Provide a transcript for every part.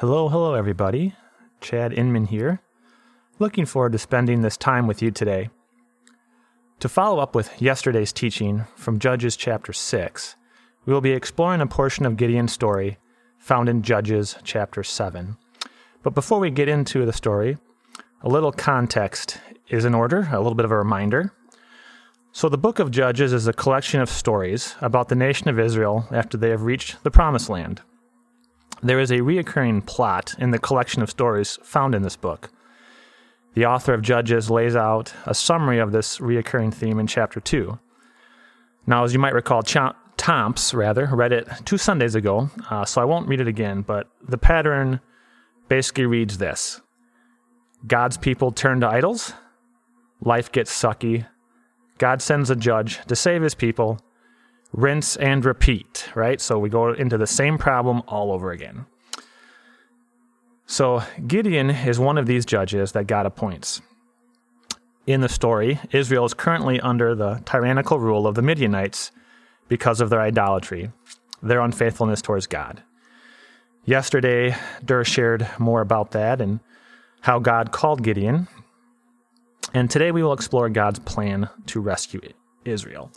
Hello, hello, everybody. Chad Inman here. Looking forward to spending this time with you today. To follow up with yesterday's teaching from Judges chapter 6, we will be exploring a portion of Gideon's story found in Judges chapter 7. But before we get into the story, a little context is in order, a little bit of a reminder. So, the book of Judges is a collection of stories about the nation of Israel after they have reached the Promised Land. There is a reoccurring plot in the collection of stories found in this book. The author of Judges lays out a summary of this reoccurring theme in chapter 2. Now, as you might recall, Tomps, rather, read it two Sundays ago, uh, so I won't read it again, but the pattern basically reads this God's people turn to idols, life gets sucky, God sends a judge to save his people, rinse and repeat, right? So we go into the same problem all over again. So Gideon is one of these judges that God appoints. In the story, Israel is currently under the tyrannical rule of the Midianites because of their idolatry, their unfaithfulness towards God. Yesterday, Dur shared more about that and how God called Gideon. And today we will explore God's plan to rescue Israel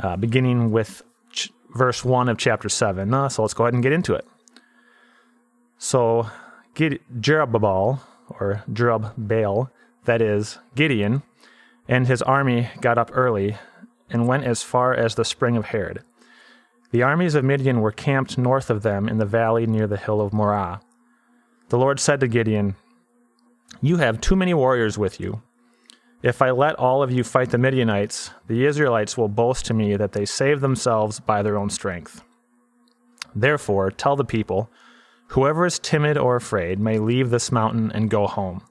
uh, beginning with ch- verse 1 of chapter 7. Uh, so let's go ahead and get into it. So, Gide- Jerubbaal, or Jerubbaal, that is, Gideon, and his army got up early and went as far as the spring of Harod. The armies of Midian were camped north of them in the valley near the hill of Moreh. The Lord said to Gideon, You have too many warriors with you. If I let all of you fight the Midianites, the Israelites will boast to me that they saved themselves by their own strength. Therefore, tell the people, whoever is timid or afraid may leave this mountain and go home.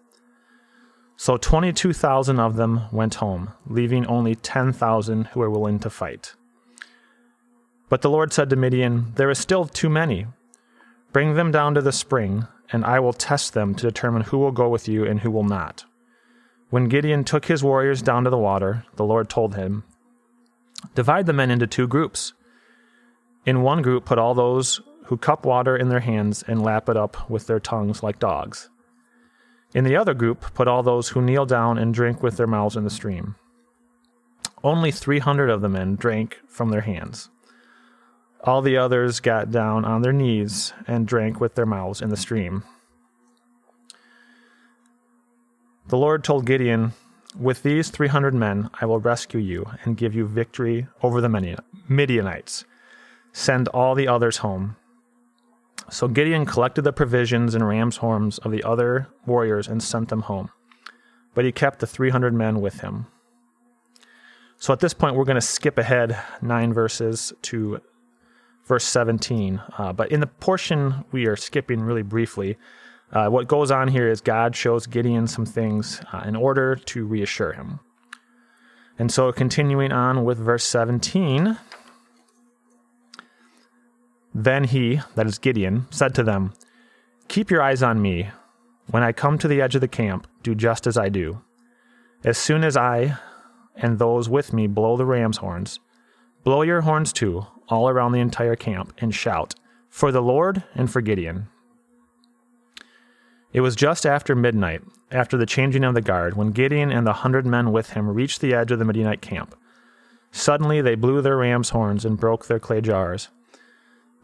So 22,000 of them went home, leaving only 10,000 who were willing to fight. But the Lord said to Midian, There is still too many. Bring them down to the spring, and I will test them to determine who will go with you and who will not. When Gideon took his warriors down to the water, the Lord told him, Divide the men into two groups. In one group, put all those who cup water in their hands and lap it up with their tongues like dogs. In the other group, put all those who kneel down and drink with their mouths in the stream. Only 300 of the men drank from their hands. All the others got down on their knees and drank with their mouths in the stream. The Lord told Gideon, With these 300 men I will rescue you and give you victory over the many Midianites. Send all the others home. So Gideon collected the provisions and ram's horns of the other warriors and sent them home. But he kept the 300 men with him. So at this point, we're going to skip ahead nine verses to verse 17. Uh, but in the portion we are skipping really briefly, uh, what goes on here is God shows Gideon some things uh, in order to reassure him. And so, continuing on with verse 17, then he, that is Gideon, said to them, Keep your eyes on me. When I come to the edge of the camp, do just as I do. As soon as I and those with me blow the ram's horns, blow your horns too, all around the entire camp, and shout, For the Lord and for Gideon. It was just after midnight, after the changing of the guard, when Gideon and the hundred men with him reached the edge of the Midianite camp. Suddenly they blew their ram's horns and broke their clay jars.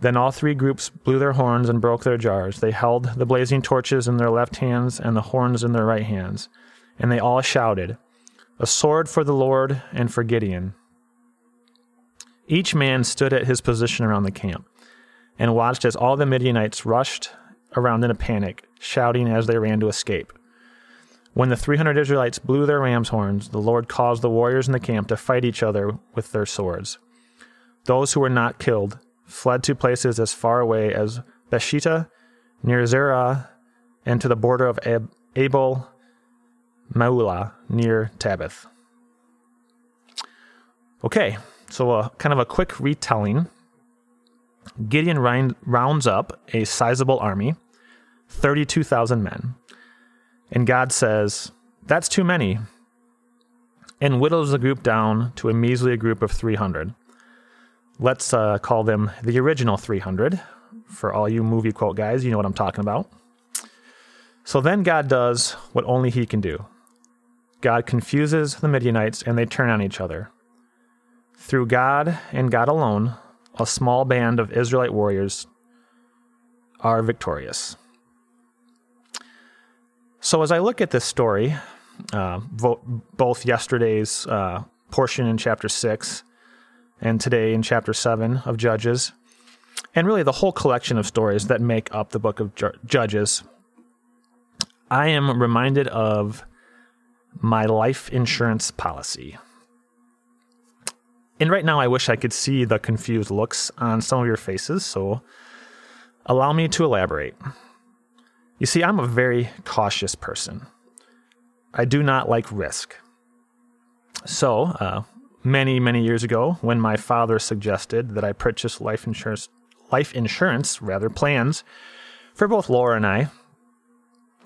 Then all three groups blew their horns and broke their jars. They held the blazing torches in their left hands and the horns in their right hands. And they all shouted, A sword for the Lord and for Gideon. Each man stood at his position around the camp and watched as all the Midianites rushed around in a panic, shouting as they ran to escape. When the 300 Israelites blew their ram's horns, the Lord caused the warriors in the camp to fight each other with their swords. Those who were not killed fled to places as far away as Bethshittah, near Zerah, and to the border of Ab- Abel Maula, near Tabbath. Okay, so a, kind of a quick retelling Gideon rounds up a sizable army, 32,000 men. And God says, That's too many, and whittles the group down to a measly group of 300. Let's uh, call them the original 300 For all you movie quote guys, you know what I'm talking about. So then God does what only He can do God confuses the Midianites and they turn on each other. Through God and God alone, a small band of Israelite warriors are victorious. So, as I look at this story, uh, both yesterday's uh, portion in chapter 6 and today in chapter 7 of Judges, and really the whole collection of stories that make up the book of Judges, I am reminded of my life insurance policy. And right now, I wish I could see the confused looks on some of your faces, so allow me to elaborate. You see, I'm a very cautious person. I do not like risk. So, uh, many, many years ago, when my father suggested that I purchase life insurance, life insurance, rather plans, for both Laura and I,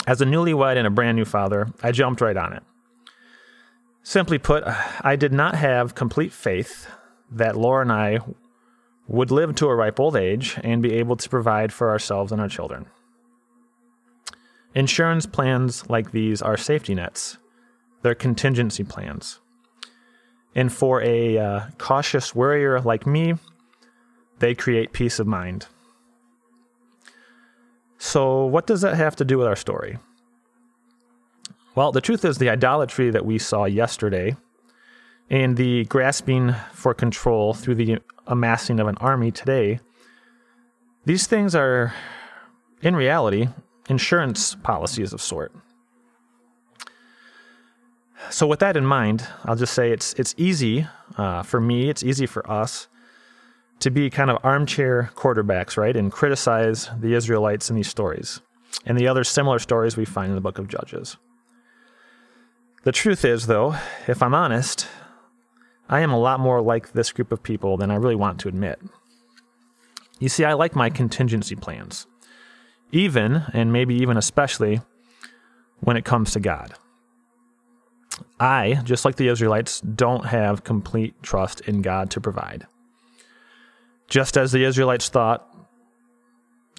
as a newlywed and a brand new father, I jumped right on it. Simply put, I did not have complete faith that Laura and I would live to a ripe old age and be able to provide for ourselves and our children. Insurance plans like these are safety nets, they're contingency plans. And for a uh, cautious worrier like me, they create peace of mind. So, what does that have to do with our story? Well, the truth is, the idolatry that we saw yesterday and the grasping for control through the amassing of an army today, these things are, in reality, insurance policies of sort. So, with that in mind, I'll just say it's it's easy uh, for me. It's easy for us to be kind of armchair quarterbacks, right, and criticize the Israelites in these stories and the other similar stories we find in the book of Judges. The truth is, though, if I'm honest, I am a lot more like this group of people than I really want to admit. You see, I like my contingency plans, even, and maybe even especially, when it comes to God. I, just like the Israelites, don't have complete trust in God to provide. Just as the Israelites thought,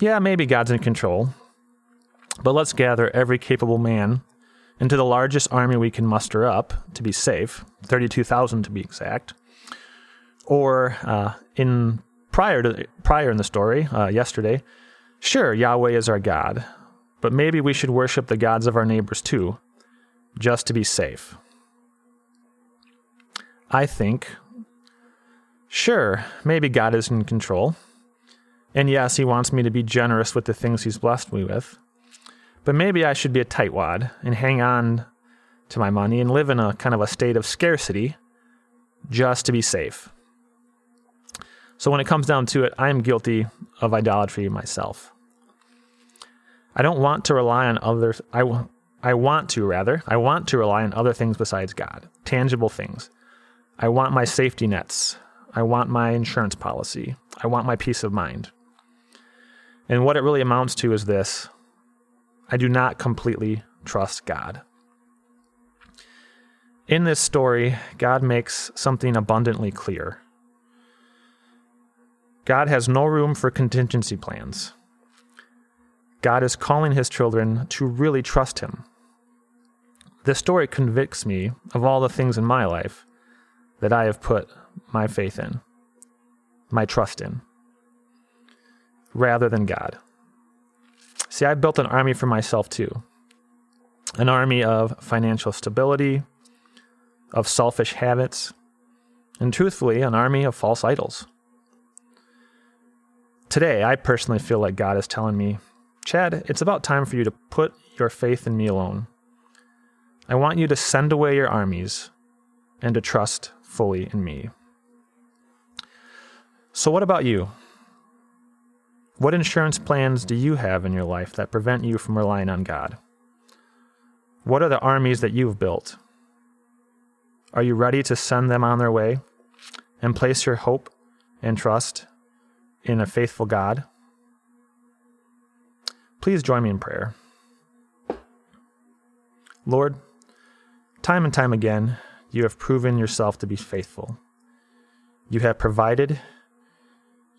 yeah, maybe God's in control, but let's gather every capable man into the largest army we can muster up to be safe, 32,000 to be exact. Or uh, in prior to prior in the story uh, yesterday, sure Yahweh is our God, but maybe we should worship the gods of our neighbors too, just to be safe. I think, sure, maybe God is in control. And yes, He wants me to be generous with the things He's blessed me with. But maybe I should be a tightwad and hang on to my money and live in a kind of a state of scarcity just to be safe. So when it comes down to it, I am guilty of idolatry myself. I don't want to rely on others. I, I want to, rather, I want to rely on other things besides God, tangible things. I want my safety nets. I want my insurance policy. I want my peace of mind. And what it really amounts to is this I do not completely trust God. In this story, God makes something abundantly clear. God has no room for contingency plans. God is calling his children to really trust him. This story convicts me of all the things in my life that I have put my faith in, my trust in, rather than God. See, I've built an army for myself too an army of financial stability, of selfish habits, and truthfully, an army of false idols. Today, I personally feel like God is telling me, Chad, it's about time for you to put your faith in me alone. I want you to send away your armies and to trust fully in me. So, what about you? What insurance plans do you have in your life that prevent you from relying on God? What are the armies that you've built? Are you ready to send them on their way and place your hope and trust in a faithful God? Please join me in prayer. Lord, time and time again, you have proven yourself to be faithful. You have provided,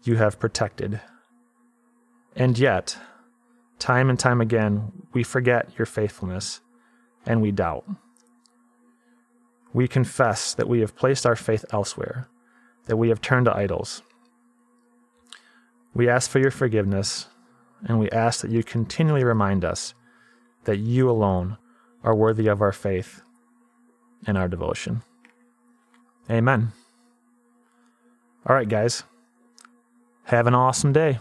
you have protected And yet, time and time again, we forget your faithfulness and we doubt. We confess that we have placed our faith elsewhere, that we have turned to idols. We ask for your forgiveness, and we ask that you continually remind us that you alone are worthy of our faith and our devotion. Amen. All right, guys. Have an awesome day.